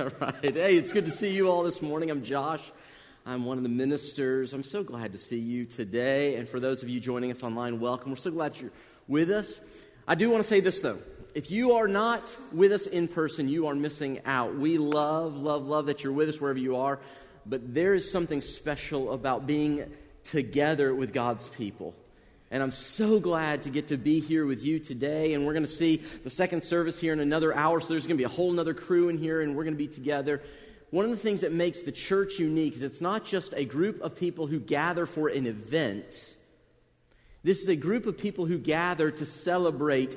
right. Hey, it's good to see you all this morning. I'm Josh. I'm one of the ministers. I'm so glad to see you today. And for those of you joining us online, welcome. We're so glad you're with us. I do want to say this, though. If you are not with us in person, you are missing out. We love, love, love that you're with us wherever you are. But there is something special about being together with God's people. And I'm so glad to get to be here with you today. And we're going to see the second service here in another hour. So there's going to be a whole other crew in here, and we're going to be together. One of the things that makes the church unique is it's not just a group of people who gather for an event. This is a group of people who gather to celebrate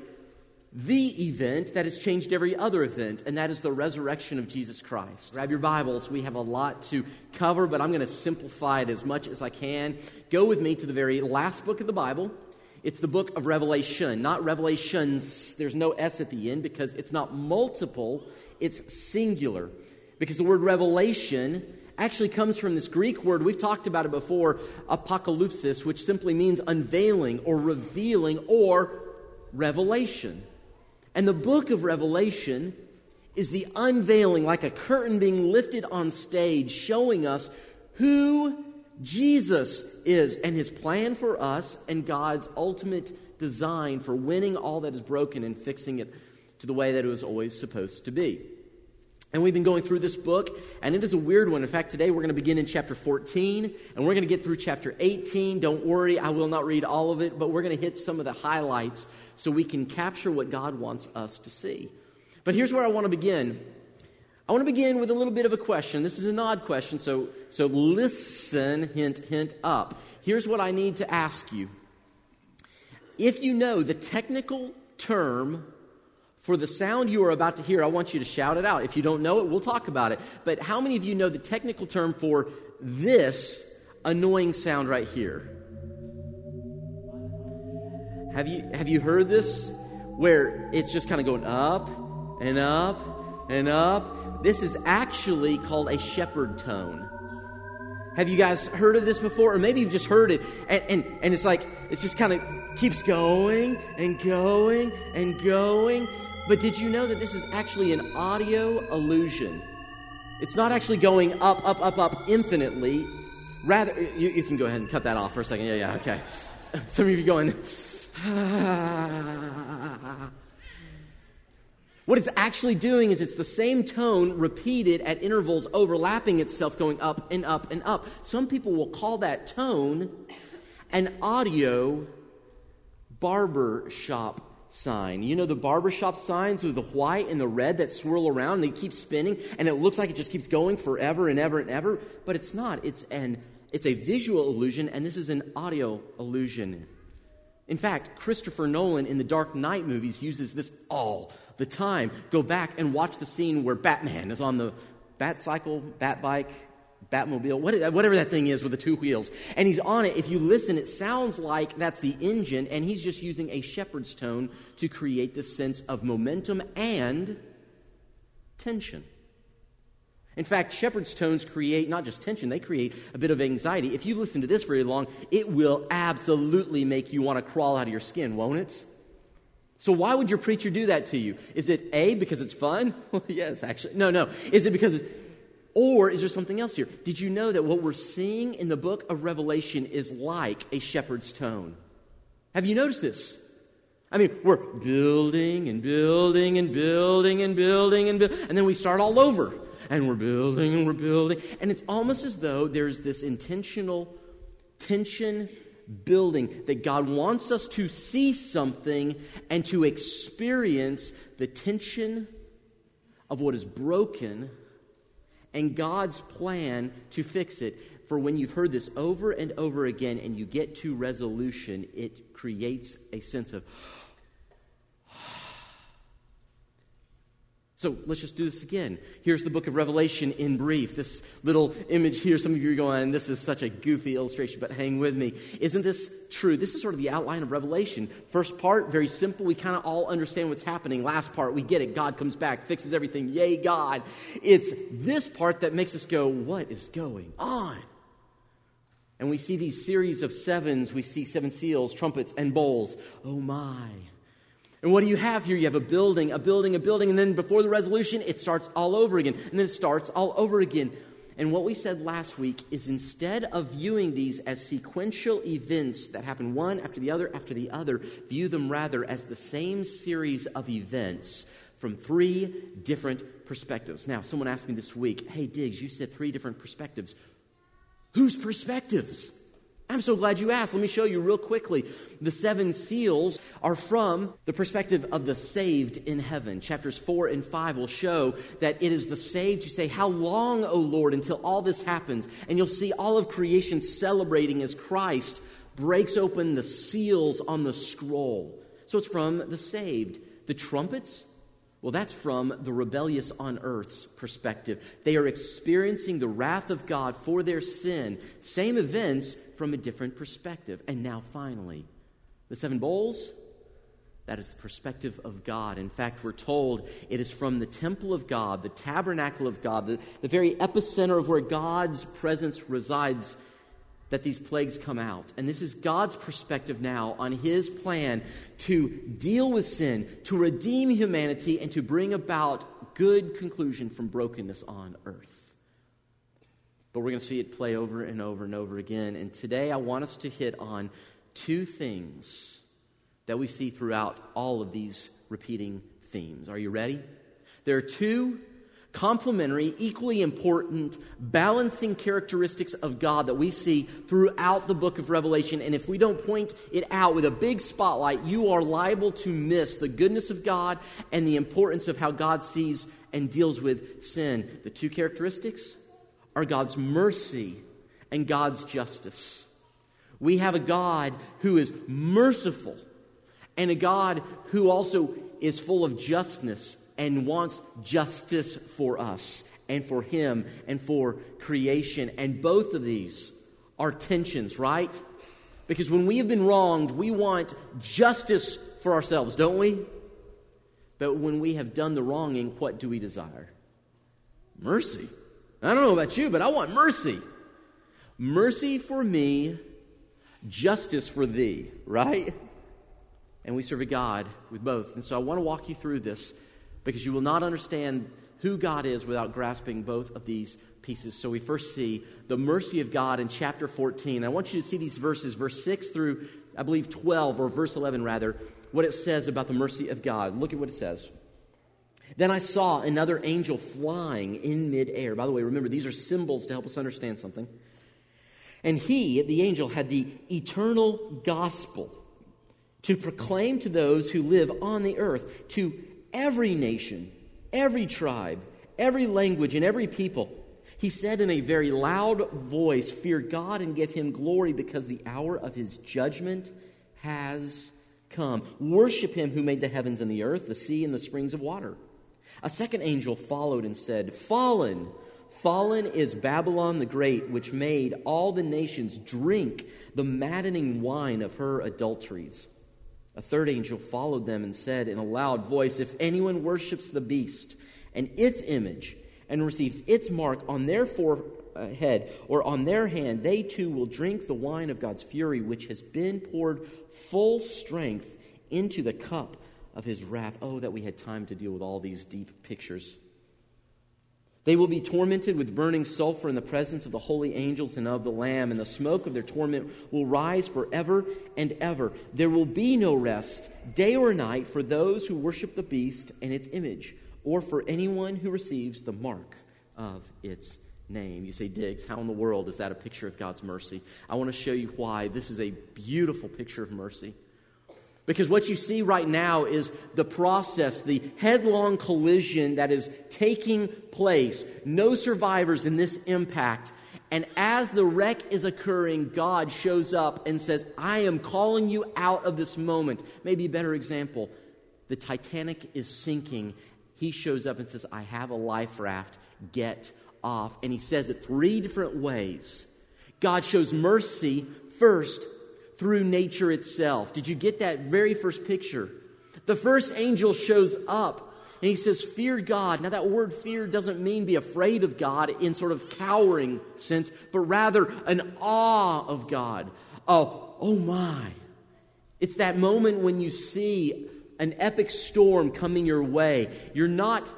the event that has changed every other event, and that is the resurrection of Jesus Christ. Grab your Bibles. We have a lot to cover, but I'm going to simplify it as much as I can. Go with me to the very last book of the Bible. It's the book of Revelation, not Revelations. There's no S at the end because it's not multiple, it's singular. Because the word revelation actually comes from this Greek word, we've talked about it before, apocalypsis, which simply means unveiling or revealing or revelation. And the book of Revelation is the unveiling, like a curtain being lifted on stage, showing us who Jesus is and his plan for us and God's ultimate design for winning all that is broken and fixing it to the way that it was always supposed to be. And we've been going through this book, and it is a weird one. In fact, today we're going to begin in chapter 14, and we're going to get through chapter 18. Don't worry, I will not read all of it, but we're going to hit some of the highlights so we can capture what God wants us to see. But here's where I want to begin. I want to begin with a little bit of a question. This is an odd question, so, so listen, hint, hint up. Here's what I need to ask you. If you know the technical term for the sound you are about to hear, I want you to shout it out. If you don't know it, we'll talk about it. But how many of you know the technical term for this annoying sound right here? Have you, have you heard this? Where it's just kind of going up and up and up. This is actually called a Shepard tone. Have you guys heard of this before? Or maybe you've just heard it and, and, and it's like, it's just kind of keeps going and going and going. But did you know that this is actually an audio illusion? It's not actually going up, up, up, up infinitely. Rather, you, you can go ahead and cut that off for a second. Yeah, yeah, okay. Some of you going, what it's actually doing is it's the same tone repeated at intervals, overlapping itself, going up and up and up. Some people will call that tone an audio barber shop sign. You know the barbershop signs with the white and the red that swirl around and they keep spinning and it looks like it just keeps going forever and ever and ever, but it's not. It's an it's a visual illusion and this is an audio illusion. In fact, Christopher Nolan in the Dark Knight movies uses this all the time. Go back and watch the scene where Batman is on the bat cycle, bat bike, Batmobile, whatever that thing is with the two wheels. And he's on it. If you listen, it sounds like that's the engine, and he's just using a Shepard's tone to create this sense of momentum and tension. In fact, Shepard's tones create not just tension, they create a bit of anxiety. If you listen to this very long, it will absolutely make you want to crawl out of your skin, won't it? So, why would your preacher do that to you? Is it A, because it's fun? Well, yes, actually. No, no. Is it because or is there something else here? Did you know that what we're seeing in the book of Revelation is like a Shepard's tone? Have you noticed this? I mean, we're building and building and building and building and building, and then we start all over. And we're building and we're building. And it's almost as though there's this intentional tension building that God wants us to see something and to experience the tension of what is broken and God's plan to fix it. For when you've heard this over and over again and you get to resolution, it creates a sense of, So let's just do this again. Here's the book of Revelation in brief. This little image here, some of you are going, this is such a goofy illustration, but hang with me. Isn't this true? This is sort of the outline of Revelation. First part, very simple. We kind of all understand what's happening. Last part, we get it. God comes back, fixes everything. Yay, God. It's this part that makes us go, what is going on? And we see these series of sevens. We see seven seals, trumpets, and bowls. Oh my. And what do you have here? You have a building, a building, a building, and then before the resolution, it starts all over again. And then it starts all over again. And what we said last week is instead of viewing these as sequential events that happen one after the other after the other, view them rather as the same series of events from three different perspectives. Now, someone asked me this week, hey, Diggs, you said three different perspectives. Whose perspectives? I'm so glad you asked. Let me show you real quickly. The seven seals are from the perspective of the saved in heaven. Chapters 4 and 5 will show that it is the saved who say, How long, O Lord, until all this happens? And you'll see all of creation celebrating as Christ breaks open the seals on the scroll. So it's from the saved. The trumpets well, that's from the rebellious on earth's perspective. They are experiencing the wrath of God for their sin. Same events from a different perspective. And now, finally, the seven bowls, that is the perspective of God. In fact, we're told it is from the temple of God, the tabernacle of God, the, the very epicenter of where God's presence resides that these plagues come out. And this is God's perspective now on his plan to deal with sin, to redeem humanity, and to bring about good conclusion from brokenness on earth. But we're going to see it play over and over and over again. And today I want us to hit on two things that we see throughout all of these repeating themes. Are you ready? There are two complementary, equally important, balancing characteristics of God that we see throughout the book of Revelation. And if we don't point it out with a big spotlight, you are liable to miss the goodness of God and the importance of how God sees and deals with sin. The two characteristics are God's mercy and God's justice. We have a God who is merciful and a God who also is full of justness and wants justice for us and for Him and for creation. And both of these are tensions, right? Because when we have been wronged, we want justice for ourselves, don't we? But when we have done the wronging, what do we desire? Mercy. I don't know about you, but I want mercy. Mercy for me, justice for thee, right? And we serve a God with both. And so I want to walk you through this because you will not understand who God is without grasping both of these pieces. So we first see the mercy of God in chapter 14. I want you to see these verses, verse 6 through, I believe, 12, or verse 11 rather, what it says about the mercy of God. Look at what it says. Then I saw another angel flying in midair. By the way, remember, these are symbols to help us understand something. And he, the angel, had the eternal gospel to proclaim to those who live on the earth, to every nation, every tribe, every language, and every people. He said in a very loud voice, Fear God and give him glory because the hour of his judgment has come. Worship him who made the heavens and the earth, the sea, and the springs of water. A second angel followed and said, Fallen, fallen is Babylon the Great, which made all the nations drink the maddening wine of her adulteries. A third angel followed them and said in a loud voice, If anyone worships the beast and its image and receives its mark on their forehead or on their hand, they too will drink the wine of God's fury, which has been poured full strength into the cup of his wrath. Oh, that we had time to deal with all these deep pictures. They will be tormented with burning sulfur in the presence of the holy angels and of the Lamb, and the smoke of their torment will rise forever and ever. There will be no rest, day or night, for those who worship the beast and its image, or for anyone who receives the mark of its name. You say, Diggs, how in the world is that a picture of God's mercy? I want to show you why this is a beautiful picture of mercy. Because what you see right now is the process, the headlong collision that is taking place. No survivors in this impact. And as the wreck is occurring, God shows up and says, I am calling you out of this moment. Maybe a better example the Titanic is sinking. He shows up and says, I have a life raft. Get off. And he says it three different ways. God shows mercy first through nature itself. Did you get that very first picture? The first angel shows up and he says, Fear God. Now, that word fear doesn't mean be afraid of God in sort of cowering sense, but rather an awe of God. Oh, oh my. It's that moment when you see an epic storm coming your way. You're not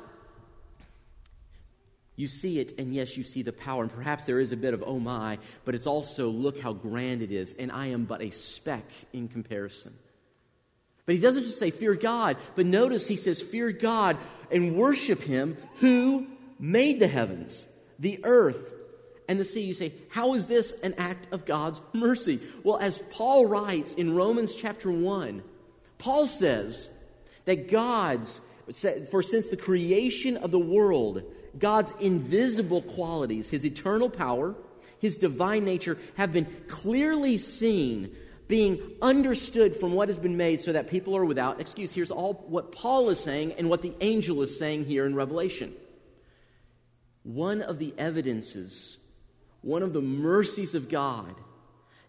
you see it, and yes, you see the power. And perhaps there is a bit of, oh my, but it's also, look how grand it is, and I am but a speck in comparison. But he doesn't just say, fear God, but notice he says, fear God and worship him who made the heavens, the earth, and the sea. You say, how is this an act of God's mercy? Well, as Paul writes in Romans chapter 1, Paul says that God's, for since the creation of the world, God's invisible qualities, his eternal power, his divine nature, have been clearly seen, being understood from what has been made so that people are without excuse. Here's all what Paul is saying and what the angel is saying here in Revelation. One of the evidences, one of the mercies of God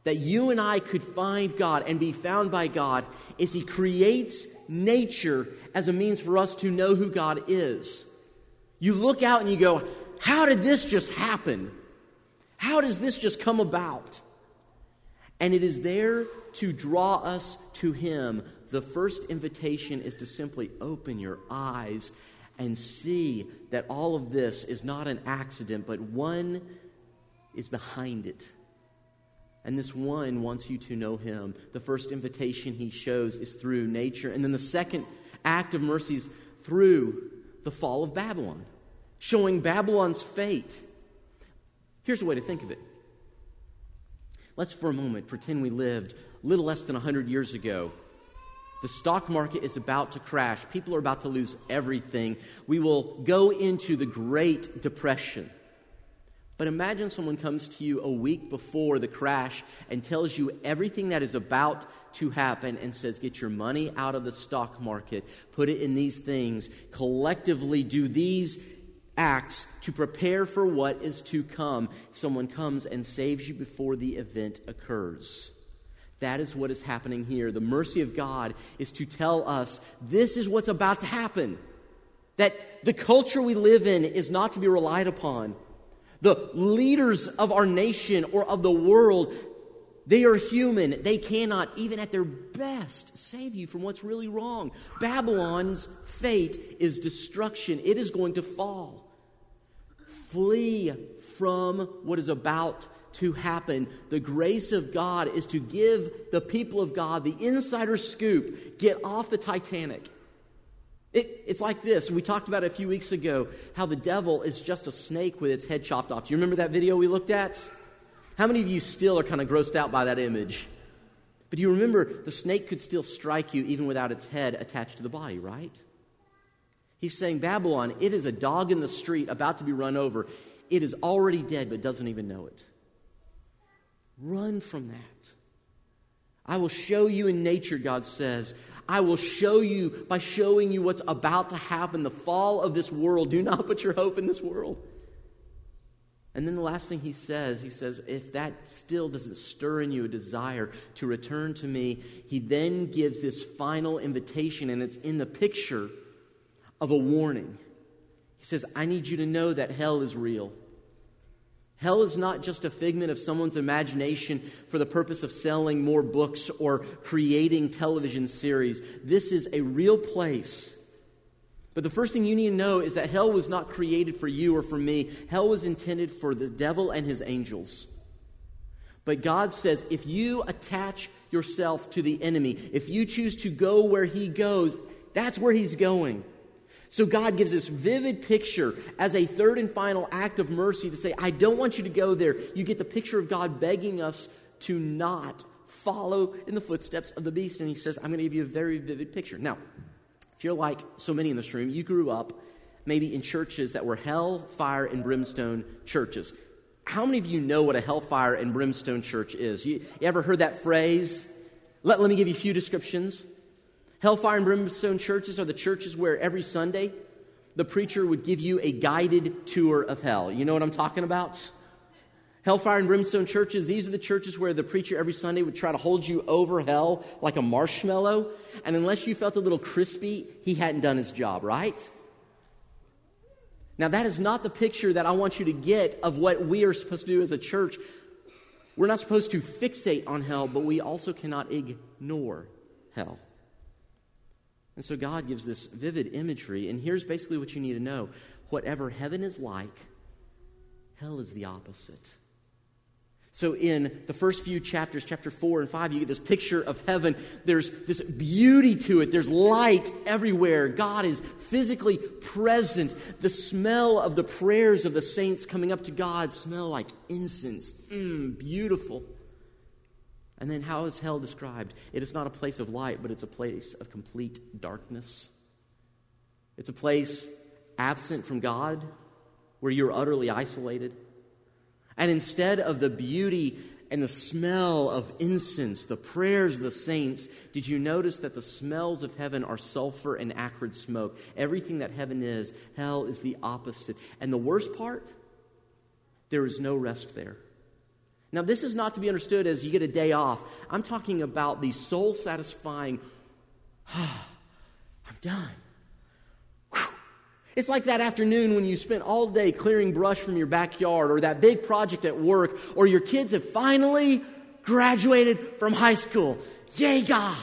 that you and I could find God and be found by God is He creates nature as a means for us to know who God is. You look out and you go, How did this just happen? How does this just come about? And it is there to draw us to Him. The first invitation is to simply open your eyes and see that all of this is not an accident, but one is behind it. And this one wants you to know him. The first invitation he shows is through nature. And then the second act of mercy is through the fall of Babylon, showing Babylon's fate. Here's a way to think of it. Let's for a moment pretend we lived a little less than 100 years ago. The stock market is about to crash. People are about to lose everything. We will go into the Great Depression. But imagine someone comes to you a week before the crash and tells you everything that is about to happen and says, Get your money out of the stock market, put it in these things, collectively do these acts to prepare for what is to come. Someone comes and saves you before the event occurs. That is what is happening here. The mercy of God is to tell us this is what's about to happen. That the culture we live in is not to be relied upon the leaders of our nation or of the world, they are human. They cannot, even at their best, save you from what's really wrong. Babylon's fate is destruction, it is going to fall. Flee from what is about to happen. The grace of God is to give the people of God the insider scoop. Get off the Titanic. It, it's like this. We talked about it a few weeks ago how the devil is just a snake with its head chopped off. Do you remember that video we looked at? How many of you still are kind of grossed out by that image? But you remember the snake could still strike you even without its head attached to the body, right? He's saying, Babylon, it is a dog in the street about to be run over. It is already dead but doesn't even know it. Run from that. I will show you in nature, God says, I will show you by showing you what's about to happen, the fall of this world. Do not put your hope in this world. And then the last thing he says, he says, if that still doesn't stir in you a desire to return to me, he then gives this final invitation, and it's in the picture of a warning. He says, I need you to know that hell is real. Hell is not just a figment of someone's imagination for the purpose of selling more books or creating television series. This is a real place. But the first thing you need to know is that hell was not created for you or for me. Hell was intended for the devil and his angels. But God says if you attach yourself to the enemy, if you choose to go where he goes, that's where he's going. So God gives this vivid picture as a third and final act of mercy to say, I don't want you to go there. You get the picture of God begging us to not follow in the footsteps of the beast. And he says, I'm going to give you a very vivid picture. Now, if you're like so many in this room, you grew up maybe in churches that were hell, fire, and brimstone churches. How many of you know what a hellfire and brimstone church is? You, you ever heard that phrase? Let, let me give you a few descriptions. Hellfire and brimstone churches are the churches where every Sunday the preacher would give you a guided tour of hell. You know what I'm talking about? Hellfire and brimstone churches, these are the churches where the preacher every Sunday would try to hold you over hell like a marshmallow. And unless you felt a little crispy, he hadn't done his job, right? Now, that is not the picture that I want you to get of what we are supposed to do as a church. We're not supposed to fixate on hell, but we also cannot ignore hell. And so God gives this vivid imagery, and here's basically what you need to know whatever heaven is like, hell is the opposite. So, in the first few chapters, chapter 4 and 5, you get this picture of heaven. There's this beauty to it. There's light everywhere. God is physically present. The smell of the prayers of the saints coming up to God smell like incense. Mmm, beautiful. And then, how is hell described? It is not a place of light, but it's a place of complete darkness. It's a place absent from God, where you're utterly isolated. And instead of the beauty and the smell of incense, the prayers of the saints, did you notice that the smells of heaven are sulfur and acrid smoke? Everything that heaven is, hell is the opposite. And the worst part, there is no rest there. Now, this is not to be understood as you get a day off. I'm talking about the soul satisfying, ah, I'm done. It's like that afternoon when you spent all day clearing brush from your backyard, or that big project at work, or your kids have finally graduated from high school. Yay, God!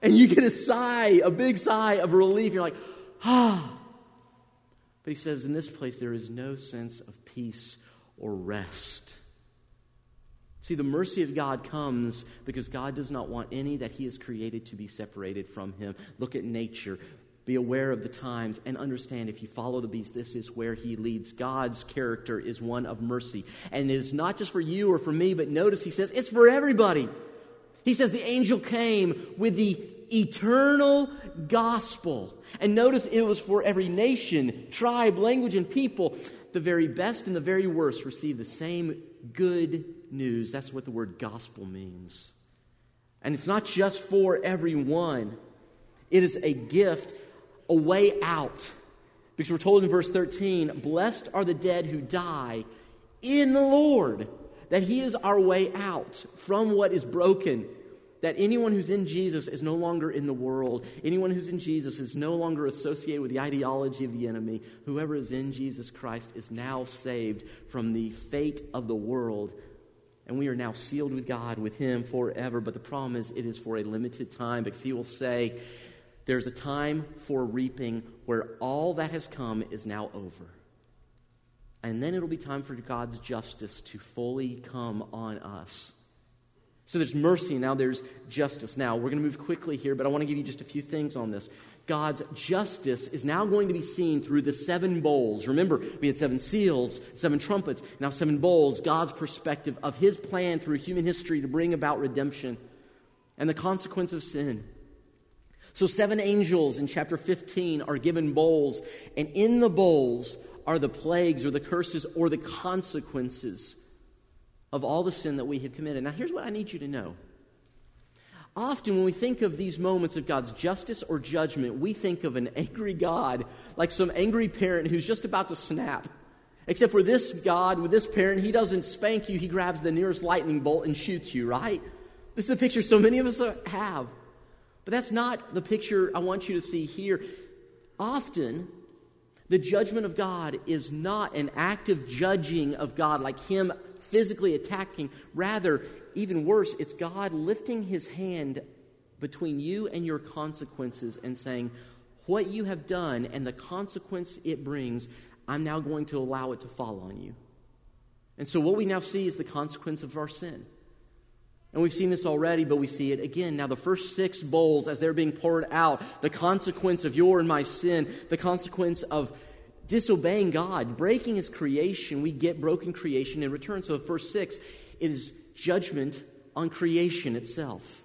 And you get a sigh, a big sigh of relief. You're like, ah. But he says, in this place, there is no sense of peace or rest. See, the mercy of God comes because God does not want any that He has created to be separated from Him. Look at nature. Be aware of the times and understand if you follow the beast, this is where he leads. God's character is one of mercy. And it is not just for you or for me, but notice he says it's for everybody. He says the angel came with the eternal gospel. And notice it was for every nation, tribe, language, and people. The very best and the very worst receive the same good news. That's what the word gospel means. And it's not just for everyone, it is a gift a way out. Because we're told in verse 13, Blessed are the dead who die in the Lord, that He is our way out from what is broken. That anyone who's in Jesus is no longer in the world. Anyone who's in Jesus is no longer associated with the ideology of the enemy. Whoever is in Jesus Christ is now saved from the fate of the world. And we are now sealed with God, with Him forever. But the problem is, it is for a limited time because He will say, there's a time for reaping where all that has come is now over. And then it'll be time for God's justice to fully come on us. So there's mercy, now there's justice. Now, we're going to move quickly here, but I want to give you just a few things on this. God's justice is now going to be seen through the seven bowls. Remember, we had seven seals, seven trumpets, now seven bowls. God's perspective of his plan through human history to bring about redemption and the consequence of sin. So, seven angels in chapter 15 are given bowls, and in the bowls are the plagues or the curses or the consequences of all the sin that we have committed. Now, here's what I need you to know. Often, when we think of these moments of God's justice or judgment, we think of an angry God, like some angry parent who's just about to snap. Except for this God, with this parent, he doesn't spank you, he grabs the nearest lightning bolt and shoots you, right? This is a picture so many of us have. But that's not the picture I want you to see here. Often, the judgment of God is not an active judging of God, like Him physically attacking. Rather, even worse, it's God lifting His hand between you and your consequences and saying, What you have done and the consequence it brings, I'm now going to allow it to fall on you. And so, what we now see is the consequence of our sin. And we've seen this already, but we see it again. Now, the first six bowls, as they're being poured out, the consequence of your and my sin, the consequence of disobeying God, breaking His creation, we get broken creation in return. So, six, it is judgment on creation itself.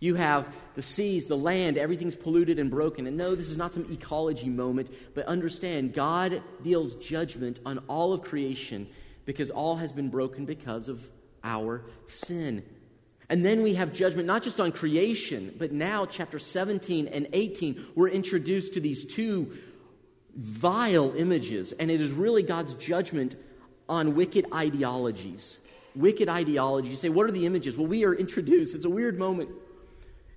You have the seas, the land, everything's polluted and broken. And no, this is not some ecology moment, but understand God deals judgment on all of creation because all has been broken because of our sin. And then we have judgment not just on creation, but now, chapter 17 and 18, we're introduced to these two vile images. And it is really God's judgment on wicked ideologies. Wicked ideologies. You say, what are the images? Well, we are introduced. It's a weird moment.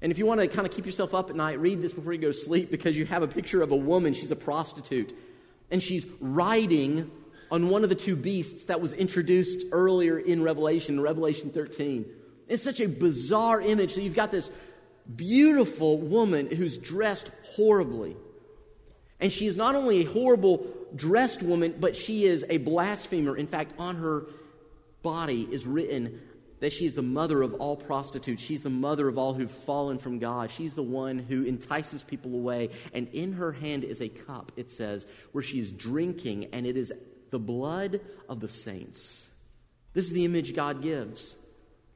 And if you want to kind of keep yourself up at night, read this before you go to sleep because you have a picture of a woman. She's a prostitute. And she's riding on one of the two beasts that was introduced earlier in Revelation, Revelation 13. It's such a bizarre image. So you've got this beautiful woman who's dressed horribly. And she is not only a horrible dressed woman, but she is a blasphemer. In fact, on her body is written that she is the mother of all prostitutes. She's the mother of all who've fallen from God. She's the one who entices people away. And in her hand is a cup, it says, where she's drinking, and it is the blood of the saints. This is the image God gives.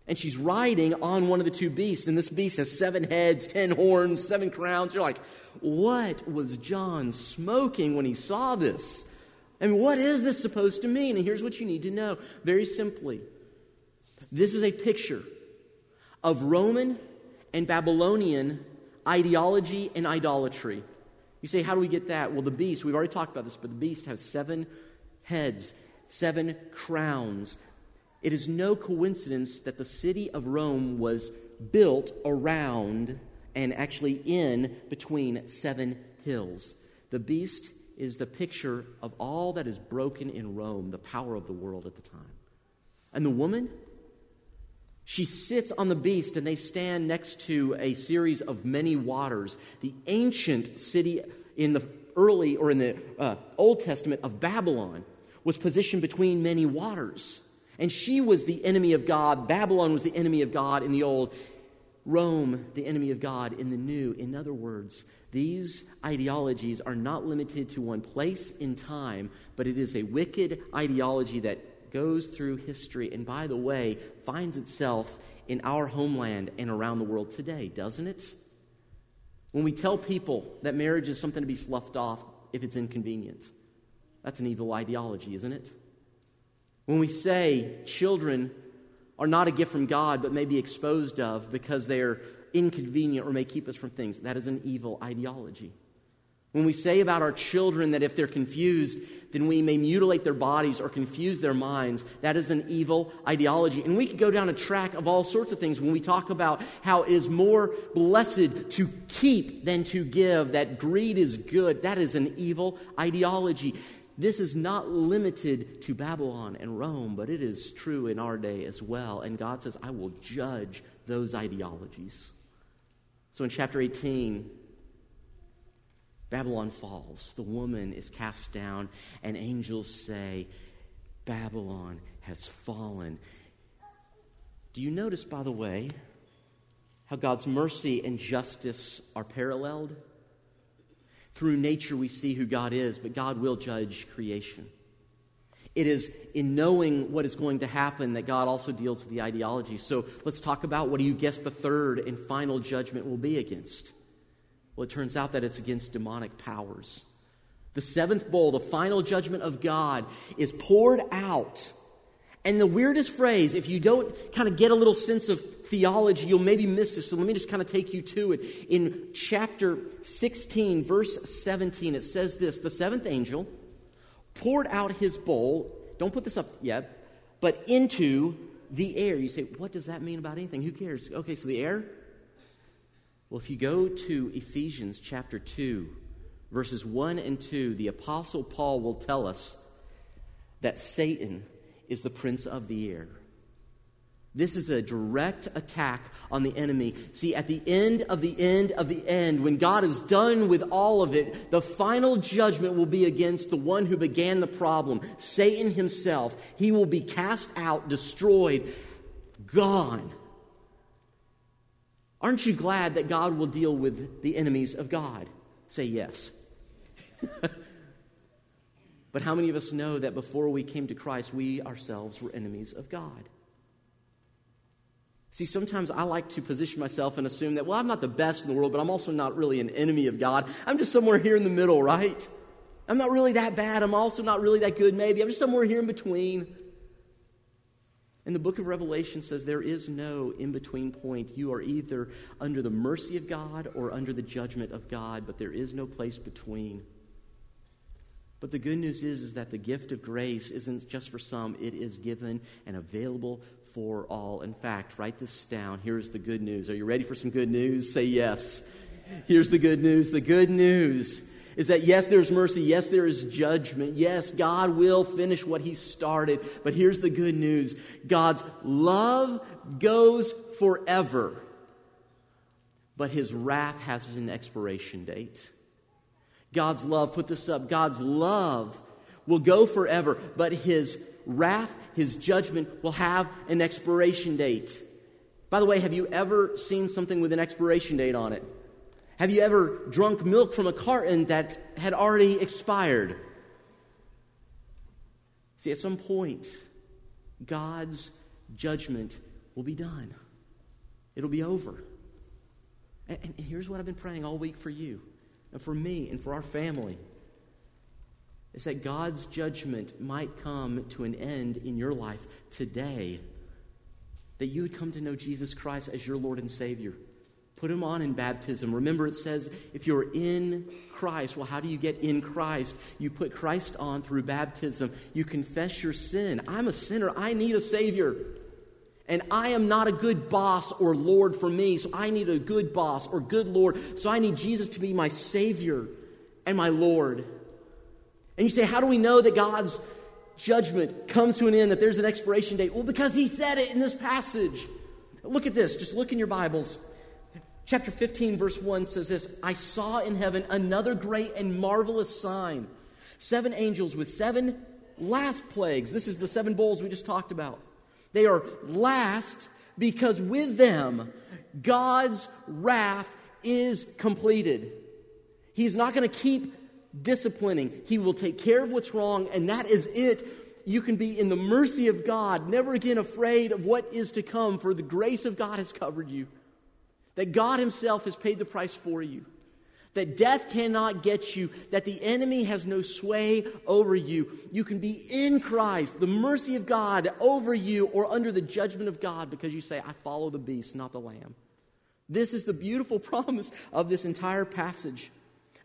And she's riding on one of the two beasts, and this beast has seven heads, ten horns, seven crowns. You're like, what was John smoking when he saw this? I mean, what is this supposed to mean? And here's what you need to know very simply this is a picture of Roman and Babylonian ideology and idolatry. You say, how do we get that? Well, the beast, we've already talked about this, but the beast has seven heads, seven crowns. It is no coincidence that the city of Rome was built around and actually in between seven hills. The beast is the picture of all that is broken in Rome, the power of the world at the time. And the woman, she sits on the beast, and they stand next to a series of many waters. The ancient city in the early or in the uh, Old Testament of Babylon was positioned between many waters. And she was the enemy of God. Babylon was the enemy of God in the Old. Rome, the enemy of God in the New. In other words, these ideologies are not limited to one place in time, but it is a wicked ideology that goes through history and, by the way, finds itself in our homeland and around the world today, doesn't it? When we tell people that marriage is something to be sloughed off if it's inconvenient, that's an evil ideology, isn't it? When we say children are not a gift from God, but may be exposed of because they are inconvenient or may keep us from things. That is an evil ideology. When we say about our children that if they're confused, then we may mutilate their bodies or confuse their minds, that is an evil ideology. And we could go down a track of all sorts of things when we talk about how it is more blessed to keep than to give, that greed is good. That is an evil ideology. This is not limited to Babylon and Rome, but it is true in our day as well. And God says, I will judge those ideologies. So in chapter 18, Babylon falls. The woman is cast down, and angels say, Babylon has fallen. Do you notice, by the way, how God's mercy and justice are paralleled? Through nature, we see who God is, but God will judge creation. It is in knowing what is going to happen that God also deals with the ideology. So let's talk about what do you guess the third and final judgment will be against? Well, it turns out that it's against demonic powers. The seventh bowl, the final judgment of God, is poured out. And the weirdest phrase, if you don't kind of get a little sense of theology, you'll maybe miss this. So let me just kind of take you to it. In chapter 16, verse 17, it says this The seventh angel poured out his bowl, don't put this up yet, but into the air. You say, what does that mean about anything? Who cares? Okay, so the air? Well, if you go to Ephesians chapter 2, verses 1 and 2, the Apostle Paul will tell us that Satan is the prince of the air. This is a direct attack on the enemy. See, at the end of the end of the end, when God is done with all of it, the final judgment will be against the one who began the problem, Satan himself. He will be cast out, destroyed, gone. Aren't you glad that God will deal with the enemies of God? Say yes. but how many of us know that before we came to Christ, we ourselves were enemies of God? See, sometimes I like to position myself and assume that, well, I'm not the best in the world, but I'm also not really an enemy of God. I'm just somewhere here in the middle, right? I'm not really that bad. I'm also not really that good, maybe. I'm just somewhere here in between. And the book of Revelation says there is no in between point. You are either under the mercy of God or under the judgment of God, but there is no place between. But the good news is, is that the gift of grace isn't just for some, it is given and available for all. In fact, write this down. Here's the good news. Are you ready for some good news? Say yes. Here's the good news. The good news is that yes, there's mercy. Yes, there is judgment. Yes, God will finish what He started. But here's the good news God's love goes forever. but his wrath has an expiration date. God's love, put this up, God's love will go forever, but his wrath, his judgment will have an expiration date. By the way, have you ever seen something with an expiration date on it? Have you ever drunk milk from a carton that had already expired? See, at some point, God's judgment will be done. It'll be over. And, here's what I've been praying all week for you, and for me, and for our family is that God's judgment might come to an end in your life today. That you would come to know Jesus Christ as your Lord and Savior. Put him on in baptism. Remember, it says if you're in Christ, well, how do you get in Christ? You put Christ on through baptism. You confess your sin. I'm a sinner. I need a Savior. And I am not a good boss or Lord for me, so I need a good boss or good Lord. So I need Jesus to be my Savior and my Lord. And you say, how do we know that God's judgment comes to an end, that there's an expiration date? Well, because he said it in this passage. Look at this. Just look in your Bibles. Chapter 15, verse 1 says this I saw in heaven another great and marvelous sign seven angels with seven last plagues. This is the seven bowls we just talked about. They are last because with them, God's wrath is completed. He's not going to keep disciplining. He will take care of what's wrong, and that is it. You can be in the mercy of God, never again afraid of what is to come, for the grace of God has covered you. That God Himself has paid the price for you. That death cannot get you, that the enemy has no sway over you. You can be in Christ, the mercy of God over you, or under the judgment of God because you say, I follow the beast, not the lamb. This is the beautiful promise of this entire passage.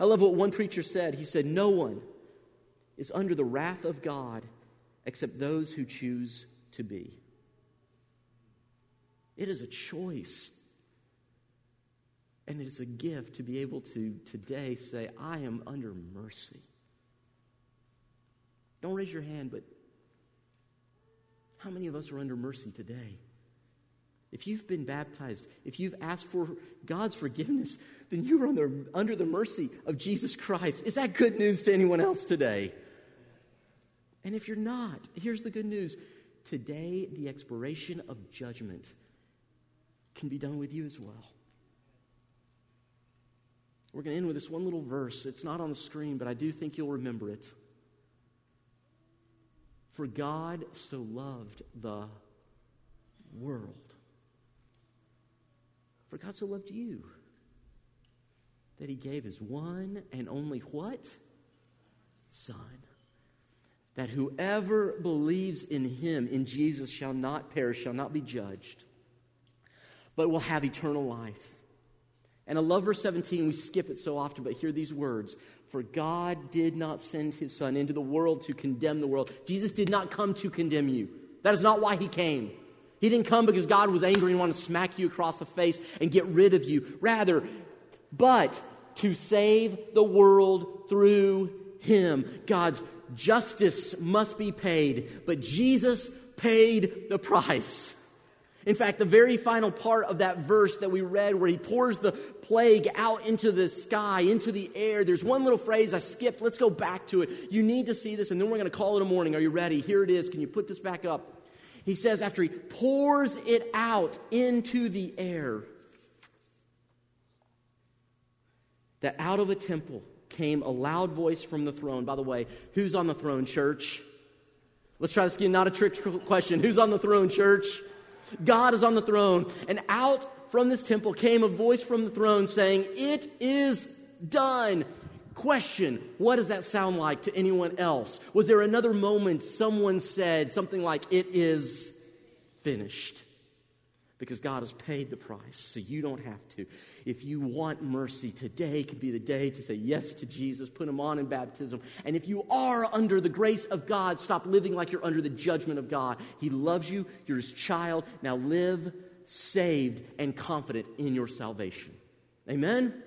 I love what one preacher said. He said, No one is under the wrath of God except those who choose to be. It is a choice. And it is a gift to be able to today say, I am under mercy. Don't raise your hand, but how many of us are under mercy today? If you've been baptized, if you've asked for God's forgiveness, then you are under, under the mercy of Jesus Christ. Is that good news to anyone else today? And if you're not, here's the good news. Today, the expiration of judgment can be done with you as well. We're going to end with this one little verse. It's not on the screen, but I do think you'll remember it. For God so loved the world for God so loved you that he gave his one and only what? Son. That whoever believes in him, in Jesus, shall not perish, shall not be judged, but will have eternal life. And I love verse 17. We skip it so often, but hear these words For God did not send his Son into the world to condemn the world. Jesus did not come to condemn you. That is not why he came. He didn't come because God was angry and wanted to smack you across the face and get rid of you. Rather, but to save the world through him. God's justice must be paid, but Jesus paid the price. In fact, the very final part of that verse that we read, where he pours the plague out into the sky, into the air, there's one little phrase I skipped. Let's go back to it. You need to see this, and then we're going to call it a morning. Are you ready? Here it is. Can you put this back up? He says, after he pours it out into the air, that out of a temple came a loud voice from the throne. By the way, who's on the throne, church? Let's try this again. Not a trick question. Who's on the throne, church? God is on the throne. And out from this temple came a voice from the throne saying, It is done. Question What does that sound like to anyone else? Was there another moment someone said something like, It is finished? Because God has paid the price, so you don't have to. If you want mercy, today can be the day to say yes to Jesus, put him on in baptism. And if you are under the grace of God, stop living like you're under the judgment of God. He loves you, you're his child. Now live saved and confident in your salvation. Amen?